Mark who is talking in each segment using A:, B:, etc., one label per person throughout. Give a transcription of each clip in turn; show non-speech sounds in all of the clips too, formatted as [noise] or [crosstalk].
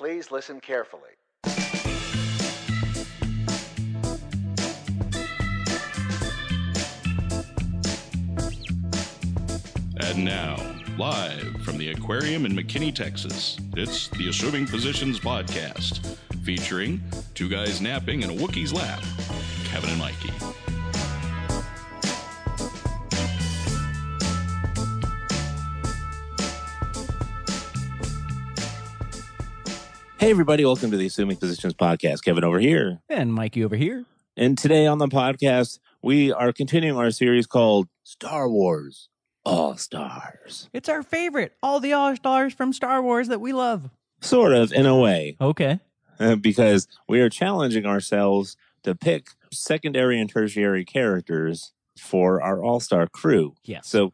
A: Please listen carefully.
B: And now, live from the aquarium in McKinney, Texas, it's the Assuming Positions podcast, featuring two guys napping in a Wookiee's lap, Kevin and Mikey.
C: Hey, everybody, welcome to the Assuming Positions podcast. Kevin over here.
D: And Mikey over here.
C: And today on the podcast, we are continuing our series called Star Wars All Stars.
D: It's our favorite. All the All Stars from Star Wars that we love.
C: Sort of, in a way,
D: Okay.
C: uh, because we are challenging ourselves to pick secondary and tertiary characters for our all star crew.
D: Yes.
C: So,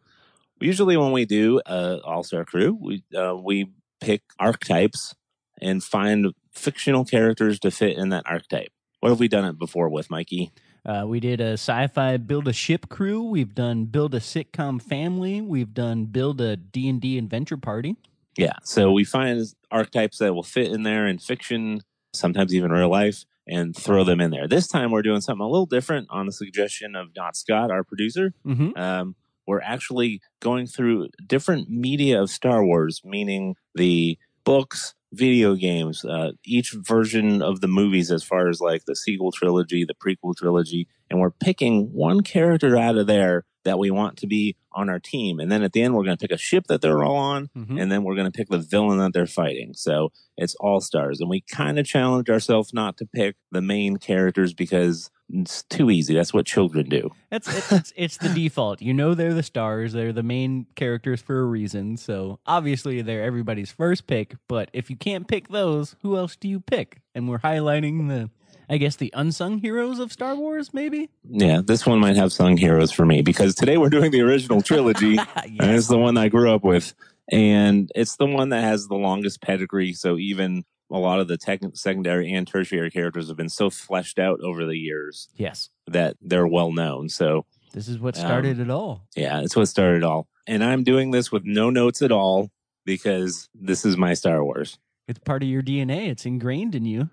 C: usually when we do uh, all star crew, we uh, we pick archetypes and find fictional characters to fit in that archetype. What have we done it before with, Mikey?
D: Uh, we did a sci-fi build a ship crew. We've done build a sitcom family. We've done build a D&D adventure party.
C: Yeah. So we find archetypes that will fit in there in fiction, sometimes even real life, and throw them in there. This time we're doing something a little different on the suggestion of Not Scott, our producer.
D: Mm-hmm.
C: Um, we're actually going through different media of Star Wars, meaning the books, video games, uh, each version of the movies, as far as like the sequel trilogy, the prequel trilogy, and we're picking one character out of there that we want to be on our team. And then at the end, we're going to pick a ship that they're all on,
D: Mhm.
C: and then we're going to pick the villain that they're fighting. So it's all stars. And we kind of challenged ourselves not to pick the main characters because it's too easy. That's what children do.
D: It's, it's it's it's the default. You know they're the stars. They're the main characters for a reason. So obviously they're everybody's first pick. But if you can't pick those, who else do you pick? And we're highlighting the, I guess the unsung heroes of Star Wars, maybe.
C: Yeah, this one might have sung heroes for me because today we're doing the original trilogy, [laughs] and it's the one I grew up with, and it's the one that has the longest pedigree. So even a lot of the tech, secondary and tertiary characters have been so fleshed out over the years
D: Yes.
C: that they're well known. So
D: This is what
C: Um,
D: started it all.
C: yeah, it's what started it all. And I'm doing this with no notes at all because this is my Star Wars.
D: It's part of your DNA. It's ingrained in you.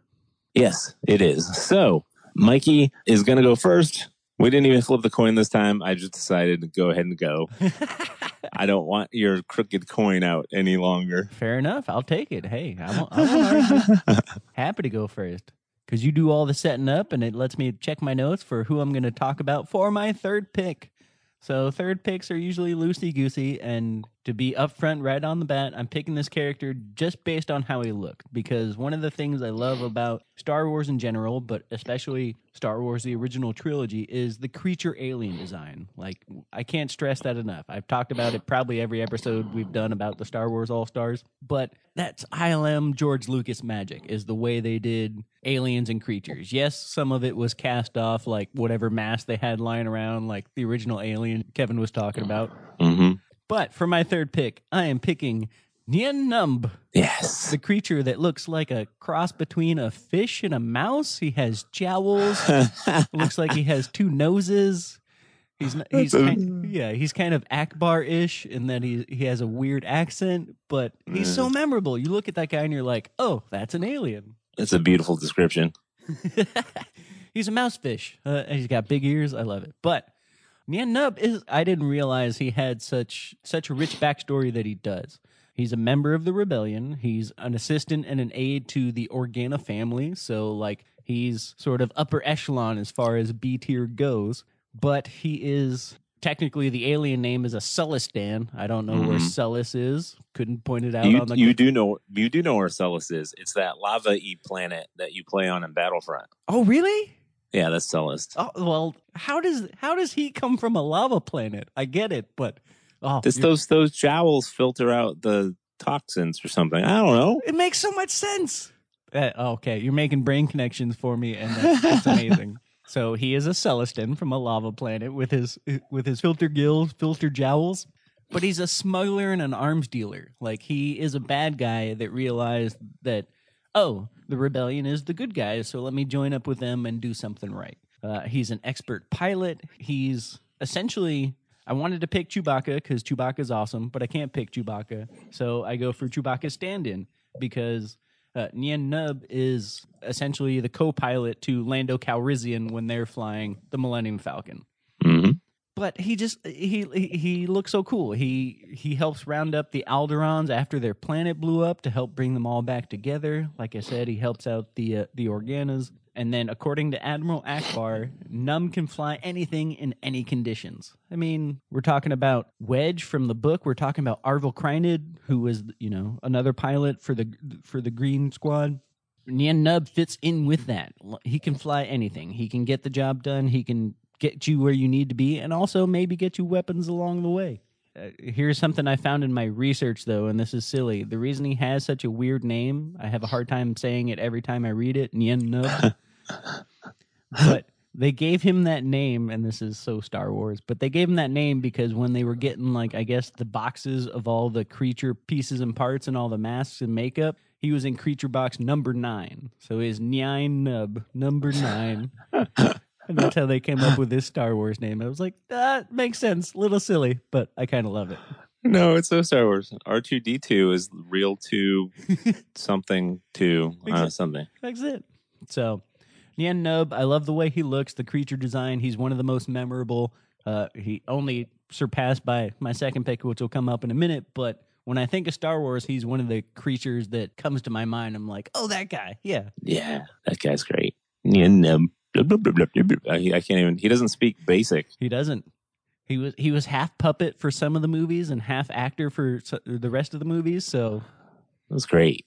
C: Yes, it is. So Mikey is going to go first. We didn't even flip the coin this time. I just decided to go ahead and go. [laughs] I don't want your crooked coin out any longer.
D: Fair enough. I'll take it. Hey, I won't, I won't. [laughs] Happy to go first because you do all the setting up and it lets me check my notes for who I'm going to talk about for my third pick. So, third picks are usually loosey goosey. And to be upfront right on the bat, I'm picking this character just based on how he looked. Because one of the things I love about Star Wars in general, but especially Star Wars, the original trilogy, is the creature alien design. Like, I can't stress that enough. I've talked about it probably every episode we've done about the Star Wars All Stars, but that's ILM George Lucas magic, is the way they did aliens and creatures. Yes, some of it was cast off, like whatever mask they had lying around, like the original alien Kevin was talking about.
C: hmm
D: But for my third pick, I am picking Nien Nunb,
C: Yes.
D: the creature that looks like a cross between a fish and a mouse. He has jowls. [laughs] looks like he has two noses. He's not, he's kind, yeah he's kind of Ackbar-ish in that he he has a weird accent, but he's so memorable. You look at that guy and you're like, oh, that's an alien.
C: That's a beautiful description. [laughs]
D: he's a mouse fish. Uh, he's got big ears. I love it. But Nien Nunb is I didn't realize he had such such a rich backstory that he does. He's a member of the rebellion. He's an assistant and an aide to the Organa family. So like he's sort of upper echelon as far as B tier goes. But he is technically the alien name is a Sullustan. I don't know where
C: Mhm.
D: Sullust is. Couldn't point it out
C: You,
D: on the
C: you do know you do know where Sullust is. It's that lava e planet that you play on in Battlefront.
D: Oh really?
C: Yeah, that's Sullust.
D: Oh well, how does how does he come from a lava planet? I get it, but oh,
C: This those those jowls filter out the toxins or something. I don't know.
D: it makes so much sense. Uh, okay, you're making brain connections for me, and that's, that's amazing. [laughs] So he is a Sullustan from a lava planet with his with his filter gills, filter jowls, but he's a smuggler and an arms dealer. Like he is a bad guy that realized that oh, the rebellion is the good guys, so let me join up with them and do something right. Uh, he's an expert pilot. He's essentially. I wanted to pick Chewbacca because Chewbacca's awesome, but I can't pick Chewbacca, so I go for Chewbacca's stand-in because Uh, Nien Nunb is essentially the co-pilot to Lando Calrissian when they're flying the Millennium Falcon.
C: hmm
D: But he just he he looks so cool. He he helps round up the Alderons after their planet blew up to help bring them all back together. Like I said, he helps out the uh, the Organas. And then, according to Admiral Ackbar, Nunb can fly anything in any conditions. I mean, we're talking about Wedge from the book. We're talking about Arvel Crynyd, who was, you know, another pilot for the for the Green Squad. Nien Nunb fits in with that. He can fly anything. He can get the job done. He can get you where you need to be, and also maybe get you weapons along the way. Uh, here's something I found in my research, though, and this is silly. The reason he has such a weird name, I have a hard time saying it every time I read it. Nien Nunb [laughs] but they gave him that name and this is so star wars but they gave him that name because when they were getting like i guess the boxes of all the creature pieces and parts and all the masks and makeup he was in creature box number nine so his Nien Nunb number nine [laughs] and that's how they came up with this star wars name i was like that makes sense A little silly but i kind of love it
C: No, it's so Star Wars. R two D two is real two [laughs] something two uh, something.
D: That's it. So, Nien Nunb, I love the way he looks, the creature design. He's one of the most memorable. Uh, he only surpassed by my second pick, which will come up in a minute. But when I think of Star Wars, he's one of the creatures that comes to my mind. I'm like, oh, that guy. Yeah.
C: Yeah, that guy's great. And, um, I I can't even. He doesn't speak basic.
D: He doesn't. He was he was half puppet for some of the movies and half actor for the rest of the movies. So
C: It was great.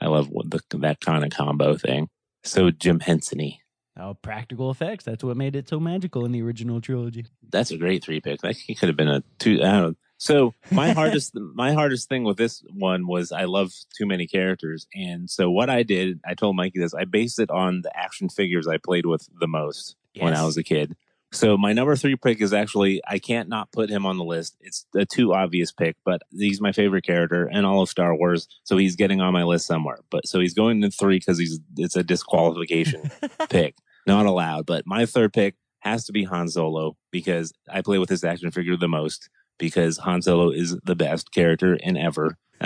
C: I love what the, that kind of combo thing. So Jim Henson-y.
D: oh, practical effects. That's what made it so magical in the original trilogy.
C: That's a great three pick. That he could have been a two. I don't know. So [laughs] my hardest, my hardest thing with this one was I love too many characters, and so what I did, I told Mikey this. I based it on the action figures I played with the most when I was a kid. So my number three pick is actually I can't not put him on the list. It's a too obvious pick, but he's my favorite character in all of Star Wars, so he's getting on my list somewhere. But so he's going to three because he's it's a disqualification [laughs] pick, not allowed. But my third pick has to be Han Solo because I play with his action figure the most because Han Solo is the best character in ever. [laughs]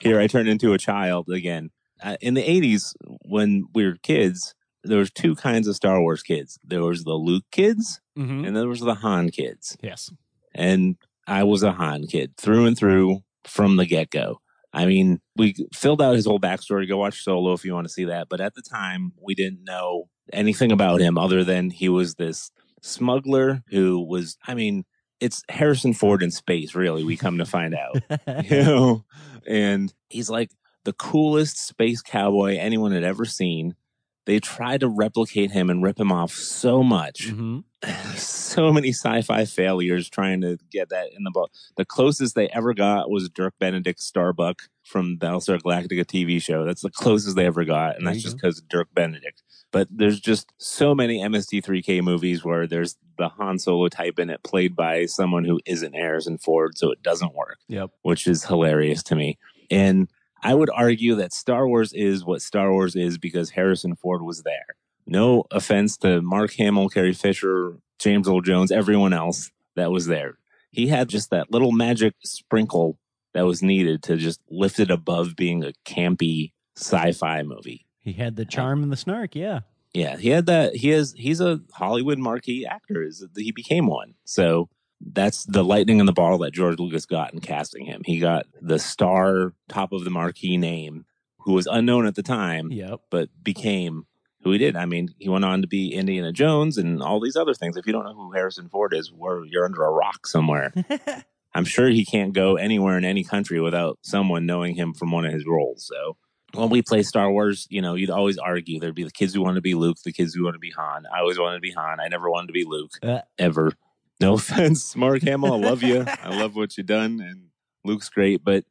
C: Here I turn into a child again. Uh, in the 80s, when we were kids, there was two kinds of Star Wars kids. There was the Luke kids
D: Mm-hmm.
C: and there was the Han kids.
D: Yes.
C: And I was a Han kid through and through from the get go. I mean, we filled out his whole backstory. Go watch Solo if you want to see that. But at the time, we didn't know anything about him other than he was this smuggler who was, I mean, it's Harrison Ford in space, really, we come to find out. [laughs] you know? And he's like the coolest space cowboy anyone had ever seen. They tried to replicate him and rip him off so much
D: hmm [sighs]
C: so many sci-fi failures trying to get that in the book. The closest they ever got was Dirk Benedict Starbuck from Battlestar Galactica TV show. That's the closest they ever got, and that's just because Dirk Benedict. But there's just so many MST3K movies where there's the Han Solo type in it, played by someone who isn't Harrison Ford, so it doesn't work
D: Yep.
C: which is hilarious to me. And I would argue that Star Wars is what Star Wars is because Harrison Ford was there. No offense to Mark Hamill, Carrie Fisher, James Earl Jones, everyone else that was there. He had just that little magic sprinkle that was needed to just lift it above being a campy sci-fi movie.
D: He had the charm and the snark. Yeah.
C: Yeah, he had that. He is. He's a Hollywood marquee actor. Is he became one? So that's the lightning in the bottle that George Lucas got in casting him. He got the star, top of the marquee name, who was unknown at the time,
D: Yep.
C: but became who he did. I mean, he went on to be Indiana Jones and all these other things. If you don't know who Harrison Ford is, where you're under a rock somewhere. [laughs] I'm sure he can't go anywhere in any country without someone knowing him from one of his roles. So when we play Star Wars, you know, you'd always argue there'd be the kids who want to be Luke, the kids who want to be Han. I always wanted to be Han. I never wanted to be Luke
D: Uh,
C: ever. No [laughs] offense, Mark Hamill. I love you. I love what you've done, and Luke's great. But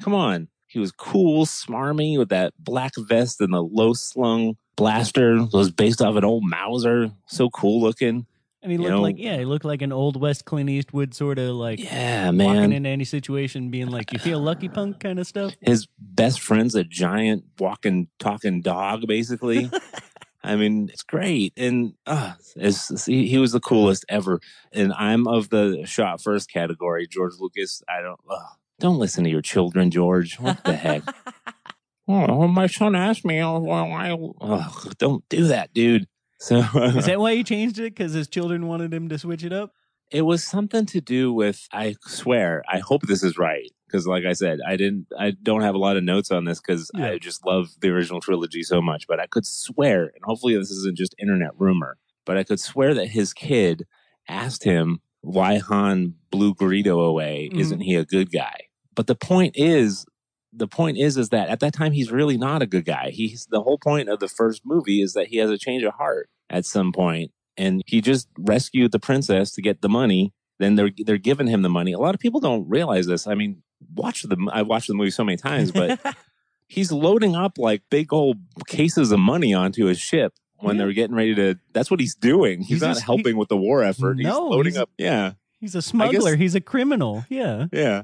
C: come on, he was cool, smarmy with that black vest and the low slung blaster. It was based off an old Mauser. So cool looking.
D: and he
C: You
D: looked
C: know-
D: like yeah, he looked like an old West Clint Eastwood sort of like
C: Yeah, man.
D: walking into any situation, being like, "You feel lucky, punk" kind of stuff.
C: his best friend's a giant walking talking dog basically [laughs] i mean it's great and uh, it's, he, he was the coolest ever and i'm of the shot first category george lucas i don't uh, don't listen to your children george what the heck [laughs] oh, my son asked me, oh, well, I, oh, don't do that, dude. So [laughs]
D: Is that why he changed it? Because his children wanted him to switch it up?
C: it was something to do with, I swear, I hope this is right. Cause like I said, I didn't, I don't have a lot of notes on this because
D: Yeah.
C: I just love the original trilogy so much, but I could swear, and hopefully this isn't just internet rumor, but I could swear that his kid asked him why Han blew Greedo away.
D: Mhm.
C: Isn't he a good guy? But the point is, the point is, is that at that time he's really not a good guy. He's the whole point of the first movie is that he has a change of heart at some point, and he just rescued the princess to get the money. Then they're they're giving him the money. A lot of people don't realize this. I mean, watch the I watched the movie so many times, but [laughs] he's loading up like big old cases of money onto his ship when
D: Yeah.
C: they're getting ready to. That's what he's doing. He's,
D: He's
C: not
D: just-
C: helping with the war effort. he's
D: No,
C: loading
D: he's-
C: up. Yeah,
D: he's a smuggler. He's a criminal. Yeah.
C: yeah.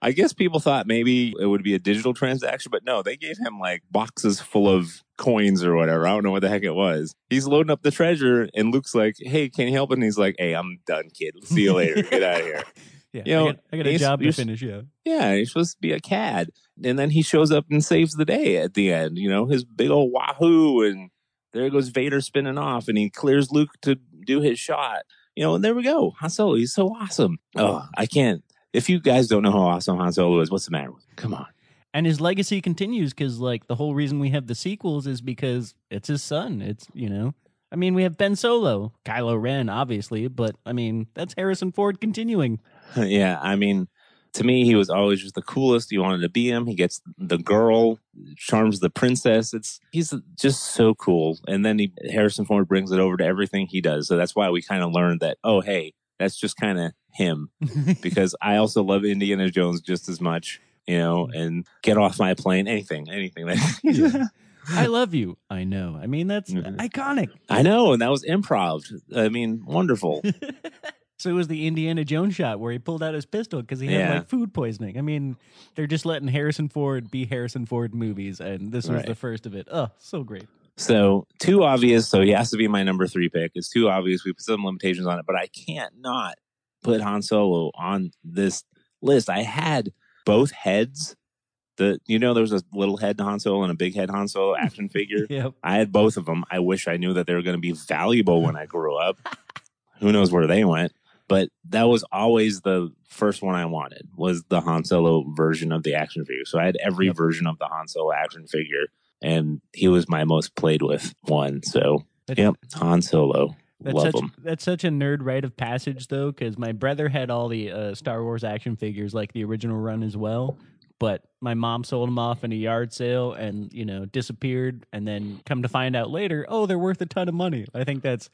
C: I guess people thought maybe it would be a digital transaction, but no, they gave him like boxes full of coins or whatever. I don't know what the heck it was. He's loading up the treasure, and Luke's like, "Hey, can you help?" And he's like, "Hey, I'm done, kid. See you later. Get out of here." [laughs]
D: Yeah.
C: You know,
D: I got, I got a job to finish. Yeah.
C: Yeah, he's supposed to be a cad. And then he shows up and saves the day at the end, you know, his big old wahoo. And there goes Vader spinning off and he clears Luke to do his shot. You know, and there we go. Han Solo, he's so awesome. Oh, I can't. If you guys don't know how awesome Han Solo is, what's the matter with him? Come on.
D: And his legacy continues because, like, the whole reason we have the sequels is because it's his son. It's, you know, I mean, we have Ben Solo, Kylo Ren, obviously, but I mean, that's Harrison Ford continuing. [laughs]
C: yeah, I mean, to me, he was always just the coolest. You wanted to be him. He gets the girl, charms the princess. It's he's just so cool. And then he, Harrison Ford brings it over to everything he does. So that's why we kind of learned that. Oh, hey, that's just kind of him. [laughs] Because I also love Indiana Jones just as much. You know, and get off my plane. Anything, anything. That, [laughs] [laughs]
D: Yeah. I love you. I know. I mean, that's
C: Mhm.
D: iconic.
C: I know, and that was improv. I mean, wonderful.
D: So it was the Indiana Jones shot where he pulled out his pistol because he had
C: Yeah.
D: like food poisoning. I mean, they're just letting Harrison Ford be Harrison Ford movies, and this was
C: Right.
D: the first of it. Oh, so great.
C: So too obvious. So he has to be my number three pick. It's too obvious. We put some limitations on it, but I can't not put Han Solo on this list. I had both heads. The you know there was a little head Han Solo and a big head Han Solo [laughs] action figure.
D: Yep.
C: I had both of them. I wish I knew that they were going to be valuable when I grew up. Who knows where they went? But that was always the first one I wanted was the Han Solo version of the action figure. So I had every
D: Yep.
C: version of the Han Solo action figure, and he was my most played with one. So
D: That's,
C: yep, Han Solo,
D: that's
C: love
D: such
C: him.
D: that's such a nerd rite of passage though, because my brother had all the uh, Star Wars action figures, like the original run as well. But my mom sold them off in a yard sale, and you know disappeared. And then come to find out later, oh, they're worth a ton of money. I think that's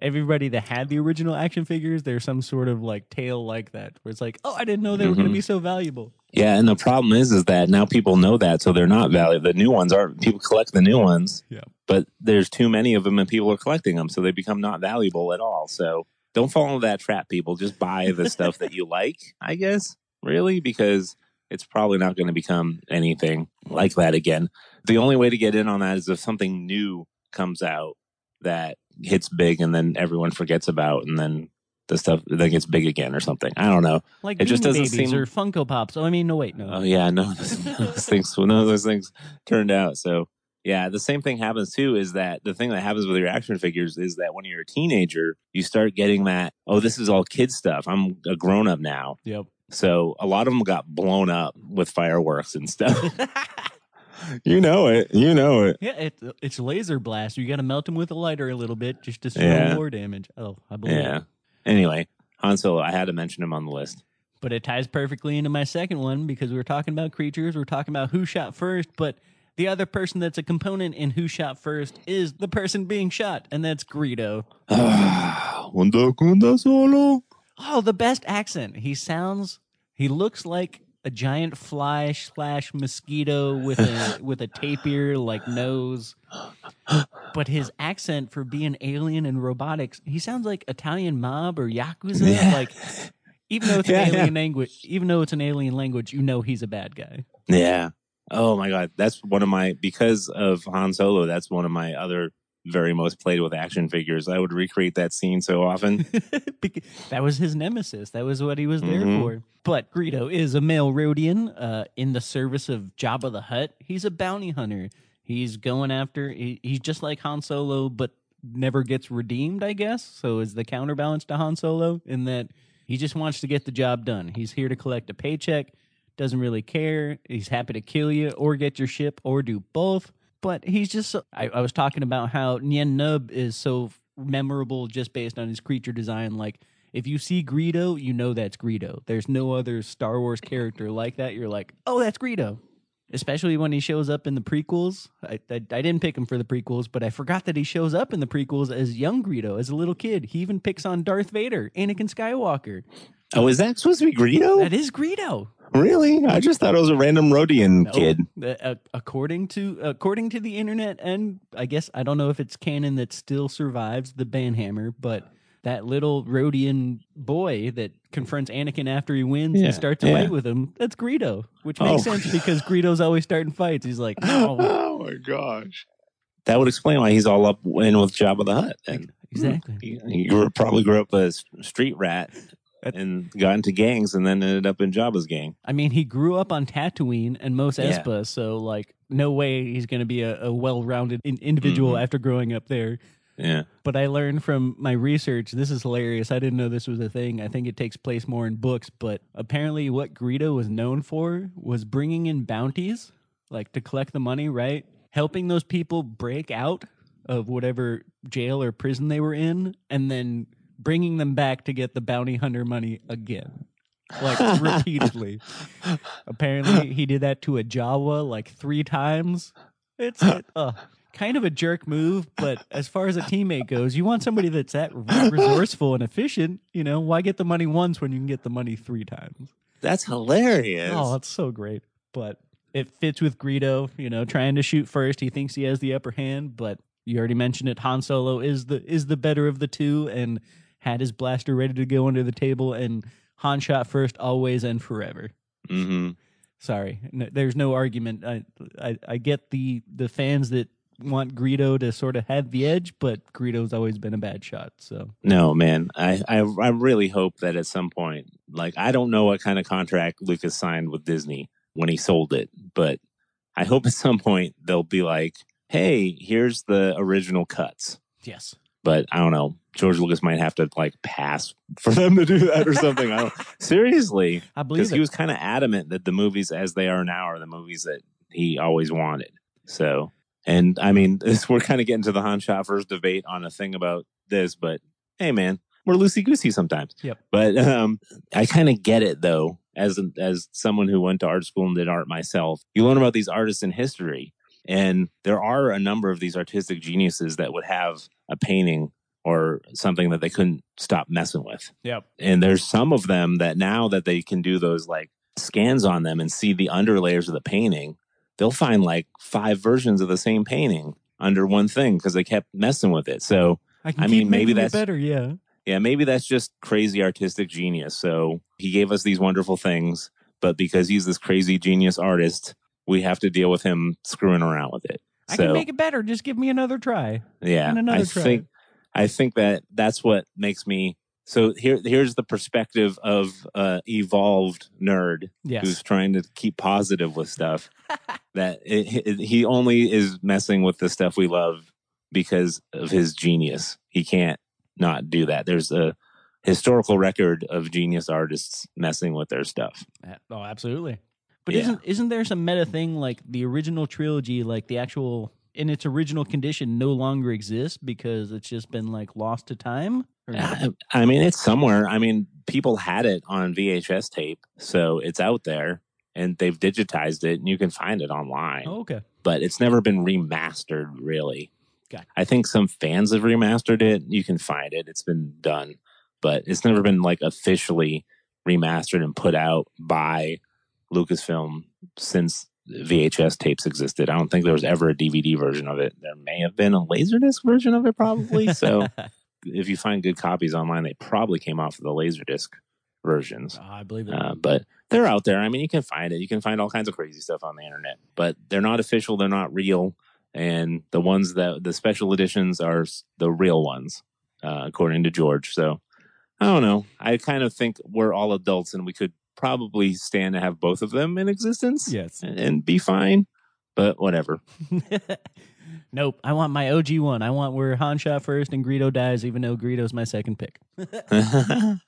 D: everybody that had the original action figures. There's some sort of like tale like that, where it's like, oh, I didn't know they were going
C: Mhm.
D: to be so valuable.
C: Yeah, and the problem is, is that now people know that, so they're not valuable. The new ones aren't. people collect the new ones,
D: Yeah.
C: but there's too many of them, and people are collecting them, so they become not valuable at all. So don't fall into that trap, people. Just buy the [laughs] stuff that you like, I guess, really, because it's probably not going to become anything like that again. The only way to get in on that is if something new comes out that hits big, and then everyone forgets about, and then the stuff then gets big again or something. I don't know.
D: Like
C: It just doesn't
D: Babies
C: seem-
D: or Funko Pops. Oh, I mean, no, wait, no.
C: Oh yeah, no, [laughs] those, those things, none of those things turned out. So yeah, the same thing happens too. Is that the thing that happens with your action figures is that when you're a teenager, you start getting that. Oh, this is all kid stuff. I'm a grown up now,
D: Yep.
C: so a lot of them got blown up with fireworks and stuff. [laughs] you know it. You know it.
D: Yeah, it, it's laser blast. You got to melt them with a lighter a little bit just to show
C: Yeah.
D: more damage. Oh, I believe.
C: Yeah.
D: it.
C: Anyway, Han Solo. I had to mention him on the list.
D: But it ties perfectly into my second one because we were talking about creatures. We are talking about who shot first, but the other person that's a component in who shot first is the person being shot, and that's Greedo. [sighs]
C: Wanda Kunda Solo.
D: Oh, the best accent. He sounds. He looks like a giant fly slash mosquito with a [laughs] with a tapir like nose. But his accent for being alien and robotics, he sounds like Italian mob or yakuza.
C: Yeah.
D: Like even though it's
C: Yeah,
D: an
C: yeah.
D: alien language, even though it's an alien language, you know he's a bad guy.
C: Yeah. Oh my god, that's one of my because of Han Solo. That's one of my other very most played with action figures. I would recreate that scene so often. [laughs]
D: That was his nemesis. That was what he was there
C: Mhm.
D: for. But Greedo is a male Rodian uh, in the service of Jabba the Hutt. He's a bounty hunter. He's going after. He, he's just like Han Solo, but never gets redeemed. I guess so. Is the counterbalance to Han Solo in that he just wants to get the job done. He's here to collect a paycheck. Doesn't really care. He's happy to kill you or get your ship or do both. But he's just. So, I, I was talking about how Nien Nunb is so memorable just based on his creature design. Like if you see Greedo, you know that's Greedo. There's no other Star Wars character like that. You're like, oh, that's Greedo. Especially when he shows up in the prequels. I, I, I didn't pick him for the prequels, but I forgot that he shows up in the prequels as young Greedo, as a little kid. He even picks on Darth Vader, Anakin Skywalker.
C: Oh, is that supposed to be Greedo?
D: That is Greedo.
C: really? I just thought it was a random Rodian
D: No,
C: kid.
D: uh, according to according to the internet, and I guess I don't know if it's canon that still survives the Banhammer, but that little Rodian boy that confronts Anakin after he wins
C: Yeah,
D: and starts a
C: yeah.
D: fight with him, that's Greedo, which makes
C: Oh.
D: sense because Greedo's always starting fights. He's like, no, [laughs]
C: Oh my gosh. That would explain why he's all up in with Jabba the Hutt.
D: Exactly.
C: He, he probably grew up as a street rat and got into gangs and then ended up in Jabba's gang.
D: I mean, he grew up on Tatooine and Mos
C: Yeah.
D: Espa, so like, no way he's going to be a, a well-rounded in- individual
C: Mhm.
D: after growing up there.
C: Yeah.
D: but I learned from my research. This is hilarious. I didn't know this was a thing. I think it takes place more in books, but apparently, what Greedo was known for was bringing in bounties, like to collect the money, right? Helping those people break out of whatever jail or prison they were in, and then bringing them back to get the bounty hunter money again. Like [laughs] repeatedly. Apparently, he did that to a Jawa like three times. It's uh, kind of a jerk move, but as far as a teammate goes, you want somebody that's that resourceful and efficient. You know, why get the money once when you can get the money three times?
C: That's hilarious.
D: Oh, that's so great. But it fits with Greedo, you know, trying to shoot first. He thinks he has the upper hand, but you already mentioned it. Han Solo is the is the better of the two and had his blaster ready to go under the table and Han shot first always and forever.
C: hmm
D: Sorry, no, there's no argument. I, I I get the the fans that want Greedo to sort of have the edge, but Greedo's always been a bad shot. So
C: No, man. I, I I really hope that at some point, like I don't know what kind of contract Lucas signed with Disney when he sold it, but I hope at some point they'll be like, "Hey, here's the original cuts."
D: yes,
C: But I don't know. George Lucas might have to like pass for them to do that or something. I don't [laughs] seriously
D: I believe
C: because he was kind of adamant that the movies as they are now are the movies that he always wanted. So, and I mean, [laughs] this, we're kind of getting to the Han Schaffers debate on a thing about this, but hey, man, we're loosey goosey sometimes.
D: Yep.
C: But um, I kind of get it though, as as someone who went to art school and did art myself. You learn about these artists in history, and there are a number of these artistic geniuses that would have a painting or something that they couldn't stop messing with
D: Yep.
C: and there's some of them that now that they can do those like scans on them and see the underlayers of the painting they'll find like five versions of the same painting under one thing because they kept messing with it so
D: I, can
C: I mean, maybe that's-
D: better. Yeah.
C: yeah maybe that's just crazy artistic genius so he gave us these wonderful things but because he's this crazy genius artist we have to deal with him screwing around with it
D: I
C: so
D: can make it better. Just give me another try.
C: yeah
D: and another
C: i
D: try.
C: think i think that that's what makes me so here here's the perspective of uh evolved nerd
D: Yes.
C: who's trying to keep positive with stuff [laughs] that it, it- he only is messing with the stuff we love because of his genius he can't not do that there's a historical record of genius artists messing with their stuff
D: Oh, absolutely. But
C: Yeah.
D: isn't isn't there some meta thing like the original trilogy, like the actual in its original condition, no longer exists because it's just been like lost to time? Or? Uh,
C: I, mean it's somewhere i mean people had it on vhs tape so it's out there and they've digitized it and you can find it online
D: Oh, okay.
C: but it's never been remastered really.
D: Got.
C: I think some fans have remastered it. You can find it. It's been done, but it's never been like officially remastered and put out by Lucasfilm since VHS tapes existed. I don't think there was ever a DVD version of it. There may have been a Laserdisc version of it probably. so [laughs] if you find good copies online, they probably came off of the Laserdisc versions.
D: Oh, I believe it.
C: Uh, but they're out there. I mean, you can find it. You can find all kinds of crazy stuff on the internet, but they're not official. They're not real. and the ones that the special editions are the real ones, uh, according to George. So I don't know. I kind of think we're all adults and we could probably stand to have both of them in existence
D: Yes.
C: and, and be fine. But whatever. [laughs]
D: nope. I want my OG one. I want where Han shot first and Greedo dies, even though Greedo's my second pick. [laughs] [laughs]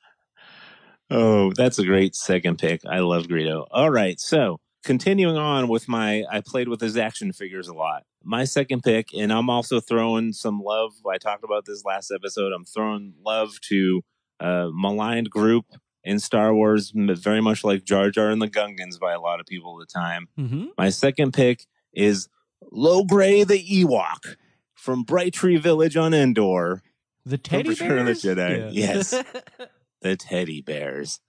C: oh, that's a great second pick. I love Greedo. All right, so continuing on with my, I played with his action figures a lot. My second pick, and I'm also throwing some love. I talked about this last episode. I'm throwing love to a maligned group in Star Wars, very much like Jar Jar and the Gungans by a lot of people at the time.
D: Mm-hmm.
C: My second pick is Logray the Ewok from Bright Tree Village on Endor.
D: The teddy
C: Return of the
D: bears?
C: Jedi. Yes. [laughs] the teddy bears.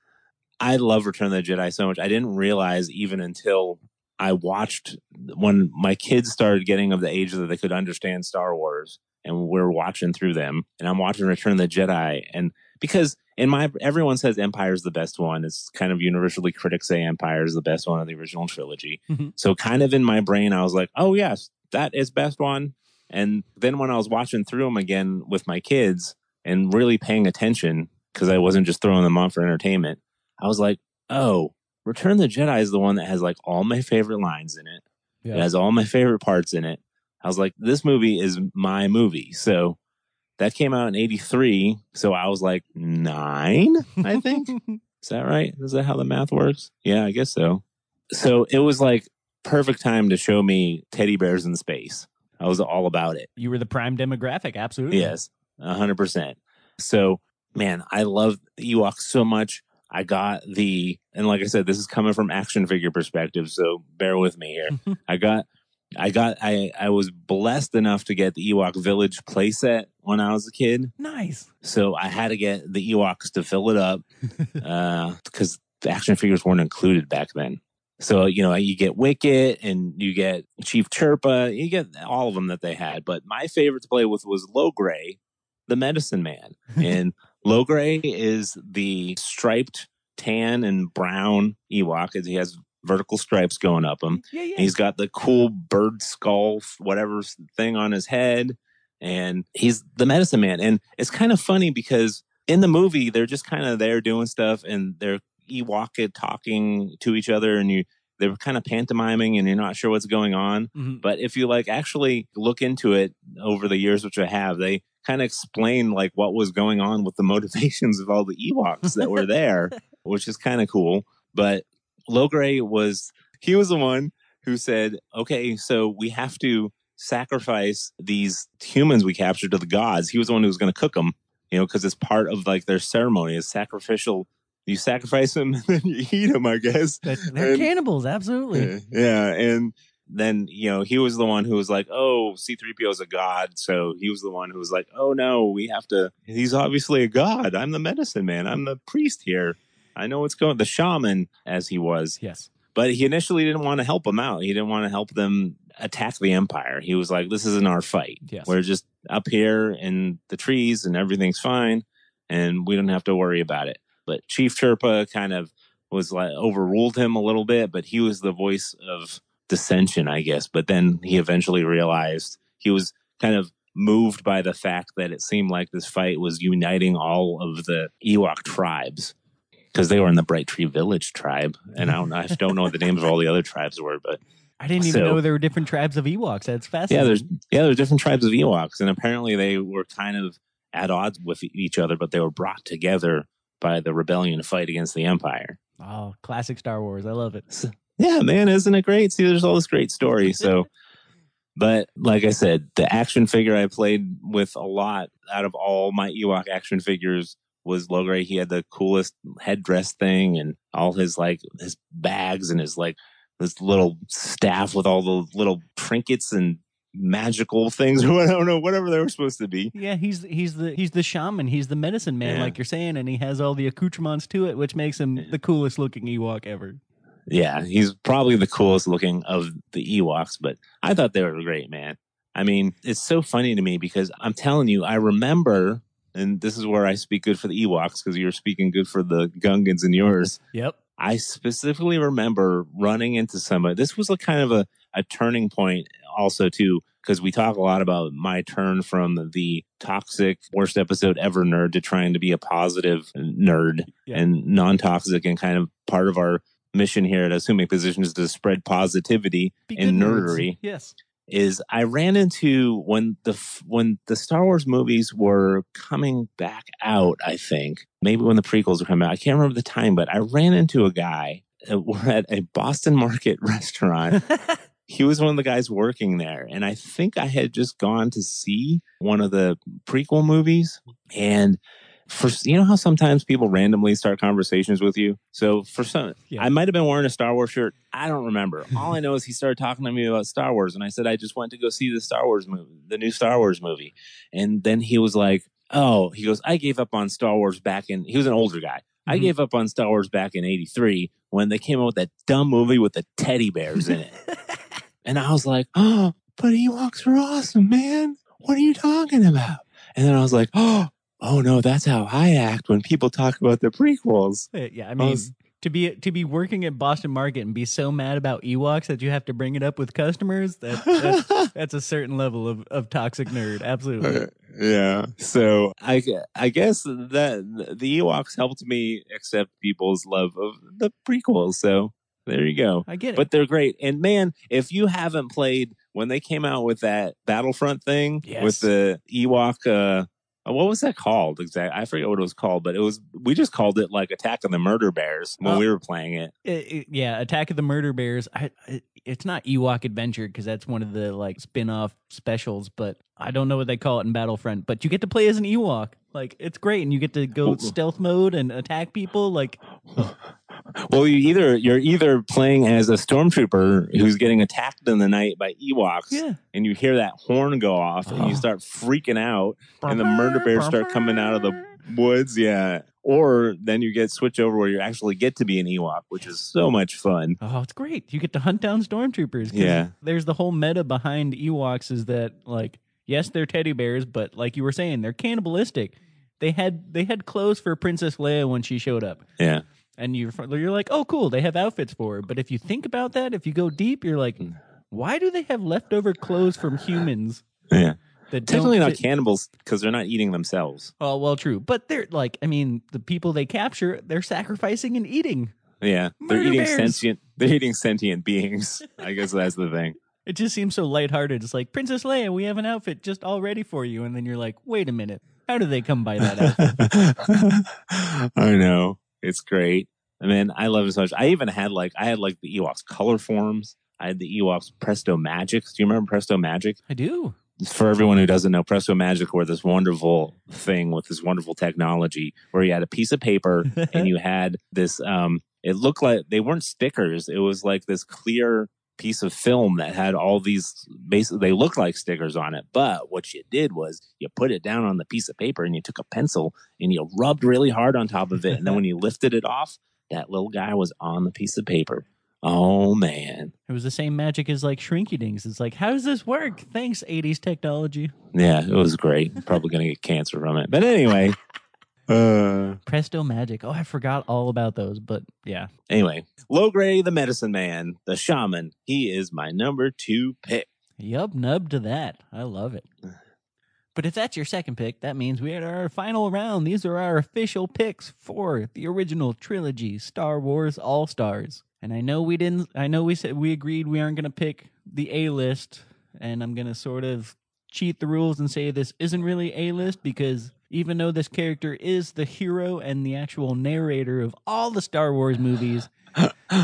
C: I love Return of the Jedi so much. I didn't realize even until I watched when my kids started getting of the age that they could understand Star Wars and we're watching through them and I'm watching Return of the Jedi and because in my everyone says Empire is the best one. It's kind of universally critics say Empire is the best one of the original trilogy.
D: Mhm.
C: So kind of in my brain I was like, "Oh yes, that is best one." And then when I was watching through them again with my kids and really paying attention because I wasn't just throwing them on for entertainment, I was like, oh, Return of the Jedi is the one that has like all my favorite lines in it. It has all my favorite parts in it. I was like, this movie is my movie. So that came out in 83. So I was like nine, I think. [laughs] Is that right? Is that how the math works? Yeah, I guess so. So it was like perfect time to show me teddy bears in space. I was all about it.
D: you were the prime demographic. Absolutely.
C: Yes, a hundred percent. So, man, I love Ewoks so much. I got the, and like I said, this is coming from action figure perspective, so bear with me here. [laughs] I got, I got, I, I was blessed enough to get the Ewok Village playset when I was a kid,
D: Nice.
C: so I had to get the Ewoks to fill it up [laughs] uh, because the action figures weren't included back then. So you know you get Wicket and you get Chief Chirpa, you get all of them that they had. But my favorite to play with was Logray, the Medicine Man, [laughs] and Logray is the striped tan and brown Ewok. He has vertical stripes going up him.
D: Yeah, yeah.
C: He's got the cool bird skull, whatever thing on his head, and he's the medicine man. And it's kind of funny because in the movie they're just kind of there doing stuff, and they're Ewok talking to each other, and you they're kind of pantomiming, and you're not sure what's going on.
D: Mhm.
C: But if you like actually look into it over the years, which I have, they kind of explain like what was going on with the [laughs] motivations of all the Ewoks that were there, [laughs] which is kind of cool. But Logray was he was the one who said, "Okay, so we have to sacrifice these humans we captured to the gods." He was the one who was going to cook them, you know, because it's part of like their ceremony, is sacrificial. You sacrifice them [laughs] and then you eat them, I guess.
D: They're, they're
C: And-
D: cannibals. Absolutely.
C: Yeah, and then you know he was the one who was like, "Oh, C-3PO is a god," so he was the one who was like, "Oh no, we have to." He's obviously a god. I'm the medicine man. I'm the priest here. I know what's going. The shaman, as he was,
D: Yes.
C: but he initially didn't want to help them out. He didn't want to help them attack the empire. He was like, "This isn't our fight.
D: Yes.
C: We're just up here in the trees, and everything's fine, and we don't have to worry about it." But Chief Chirpa kind of was like overruled him a little bit, but he was the voice of dissension, I guess. But then he eventually realized he was kind of moved by the fact that it seemed like this fight was uniting all of the Ewok tribes because they were in the Bright Tree Village tribe, and I don't, I don't know what the names of all the other tribes were, but
D: I didn't even
C: So-
D: know there were different tribes of Ewoks. That's fascinating.
C: yeah, there's yeah, there's different tribes of Ewoks, and apparently they were kind of at odds with each other, but they were brought together by the rebellion to fight against the Empire.
D: Oh, classic Star Wars. I love it.
C: Yeah, man, isn't it great? See, there's all this great story. So, [laughs] but like I said, the action figure I played with a lot out of all my Ewok action figures was Logray. He had the coolest headdress thing and all his like his bags and his like this little staff with all the little trinkets and magical things [laughs] or I don't know, whatever they were supposed to be.
D: Yeah, he's he's the he's the shaman. He's the medicine man,
C: Yeah.
D: like you're saying, and he has all the accoutrements to it, which makes him the coolest looking Ewok ever.
C: Yeah, he's probably the coolest looking of the Ewoks, but I thought they were great, man. I mean, it's so funny to me because I'm telling you, I remember, and this is where I speak good for the Ewoks because you're speaking good for the Gungans and yours.
D: Yep.
C: I specifically remember running into somebody. This was a kind of a, a turning point also too because we talk a lot about my turn from the toxic worst episode ever nerd to trying to be a positive nerd
D: Yeah.
C: and non-toxic and kind of part of our mission here at assuming positions is to spread positivity
D: Be
C: and
D: good nerds.
C: nerdery
D: Yes.
C: Is I ran into when the when the Star Wars movies were coming back out. I think maybe when the prequels were coming out. I can't remember the time, but I ran into a guy. uh, [laughs] We're at a Boston Market [laughs] restaurant. [laughs] he was one of the guys working there, and I think I had just gone to see one of the prequel movies, and. For you know how sometimes people randomly start conversations with you. So for some,
D: Yeah.
C: I might have been wearing a Star Wars shirt. I don't remember. [laughs] All I know is he started talking to me about Star Wars, and I said I just went to go see the Star Wars movie, the new Star Wars movie. And then he was like, "Oh," he goes, "I gave up on Star Wars back in." He was an older guy. I
D: Mhm.
C: gave up on Star Wars back in '83 when they came out with that dumb movie with the teddy bears in it. [laughs] and I was like, "Oh, but Ewoks are awesome, man. What are you talking about?" And then I was like, "Oh." Oh no, that's how I act when people talk about the prequels.
D: Uh, yeah, I mean,
C: was-
D: to be to be working at Boston Market and be so mad about Ewoks that you have to bring it up with customers, that, that's, [laughs] that's a certain level of, of toxic nerd. Absolutely.
C: Uh, yeah. So I I guess that the Ewoks helped me accept people's love of the prequels. So there you go.
D: I get it.
C: But they're great. And man, if you haven't played when they came out with that Battlefront thing
D: Yes.
C: with the Ewok uh, Uh, what was that called exactly? I forget what it was called, but it was we just called it like Attack of the Murder Bears when
D: Oh.
C: we were playing it.
D: It- it- yeah, Attack of the Murder Bears. I, it, it's not Ewok Adventure because that's one of the like spin-off specials, but I don't know what they call it in Battlefront. But you get to play as an Ewok. Like it's great, and you get to go
C: Oh.
D: stealth mode and attack people. Like [laughs]
C: Well, you either you're either playing as a stormtrooper who's getting attacked in the night by Ewoks,
D: yeah,
C: and you hear that horn go off, and you
D: Oh.
C: start freaking out, and the murder bears start coming out of the woods. Yeah, or then you get switch over where you actually get to be an Ewok, which is so much fun.
D: Oh, it's great. You get to hunt down stormtroopers.
C: Yeah.
D: There's the whole meta behind Ewoks is that like yes, they're teddy bears, but like you were saying, they're cannibalistic. They had they had clothes for Princess Leia when she showed up.
C: Yeah,
D: And you're you're like, "Oh, cool, they have outfits for her." But if you think about that, if you go deep, you're like. "Why do they have leftover clothes from humans [laughs]
C: yeah.
D: that
C: Technically
D: fit-
C: cannibals because they're not eating themselves.
D: Oh, well, true. But they're like, I mean, the people they capture, they're sacrificing and eating.
C: Yeah, they're eating
D: bears.
C: sentient. They're eating sentient beings. I guess that's the thing.
D: It just seems so lighthearted. It's like, Princess Leia, we have an outfit just all ready for you. And then you're like, wait a minute. How do they come by that [laughs] outfit?
C: I know. It's great. I mean, I love it so much. I even had like I had like the Ewoks color forms. I had the Ewoks Presto Magics. Do you remember Presto Magic?
D: I do.
C: For everyone who doesn't know, Presto Magic were this wonderful thing with this wonderful technology where you had a piece of paper [laughs] and you had this um it looked like they weren't stickers. It was like this clear piece of film that had all these basically they looked like stickers on it. But what you did was you put it down on the piece of paper and you took a pencil and you rubbed really hard on top of it. And then when you [laughs] lifted it off, that little guy was on the piece of paper. Oh man.
D: It was the same magic as like Shrinky Dinks. It's like, how does this work? Thanks, 80s technology.
C: Yeah, it was great. Probably gonna get cancer from it. But anyway. Uh
D: Presto Magic. Oh, I forgot all about those. But yeah.
C: anyway. Logray the medicine man, the shaman, he is my number two pick.
D: Yup, nub to that. I love it. But if that's your second pick, that means we are at our final round. These are our official picks for the original trilogy, Star Wars All Stars. And I know we didn't. I know we said we agreed we aren't going to pick the A list, and I'm going to sort of cheat the rules and say this isn't really A list because even though this character is the hero and the actual narrator of all the Star Wars movies,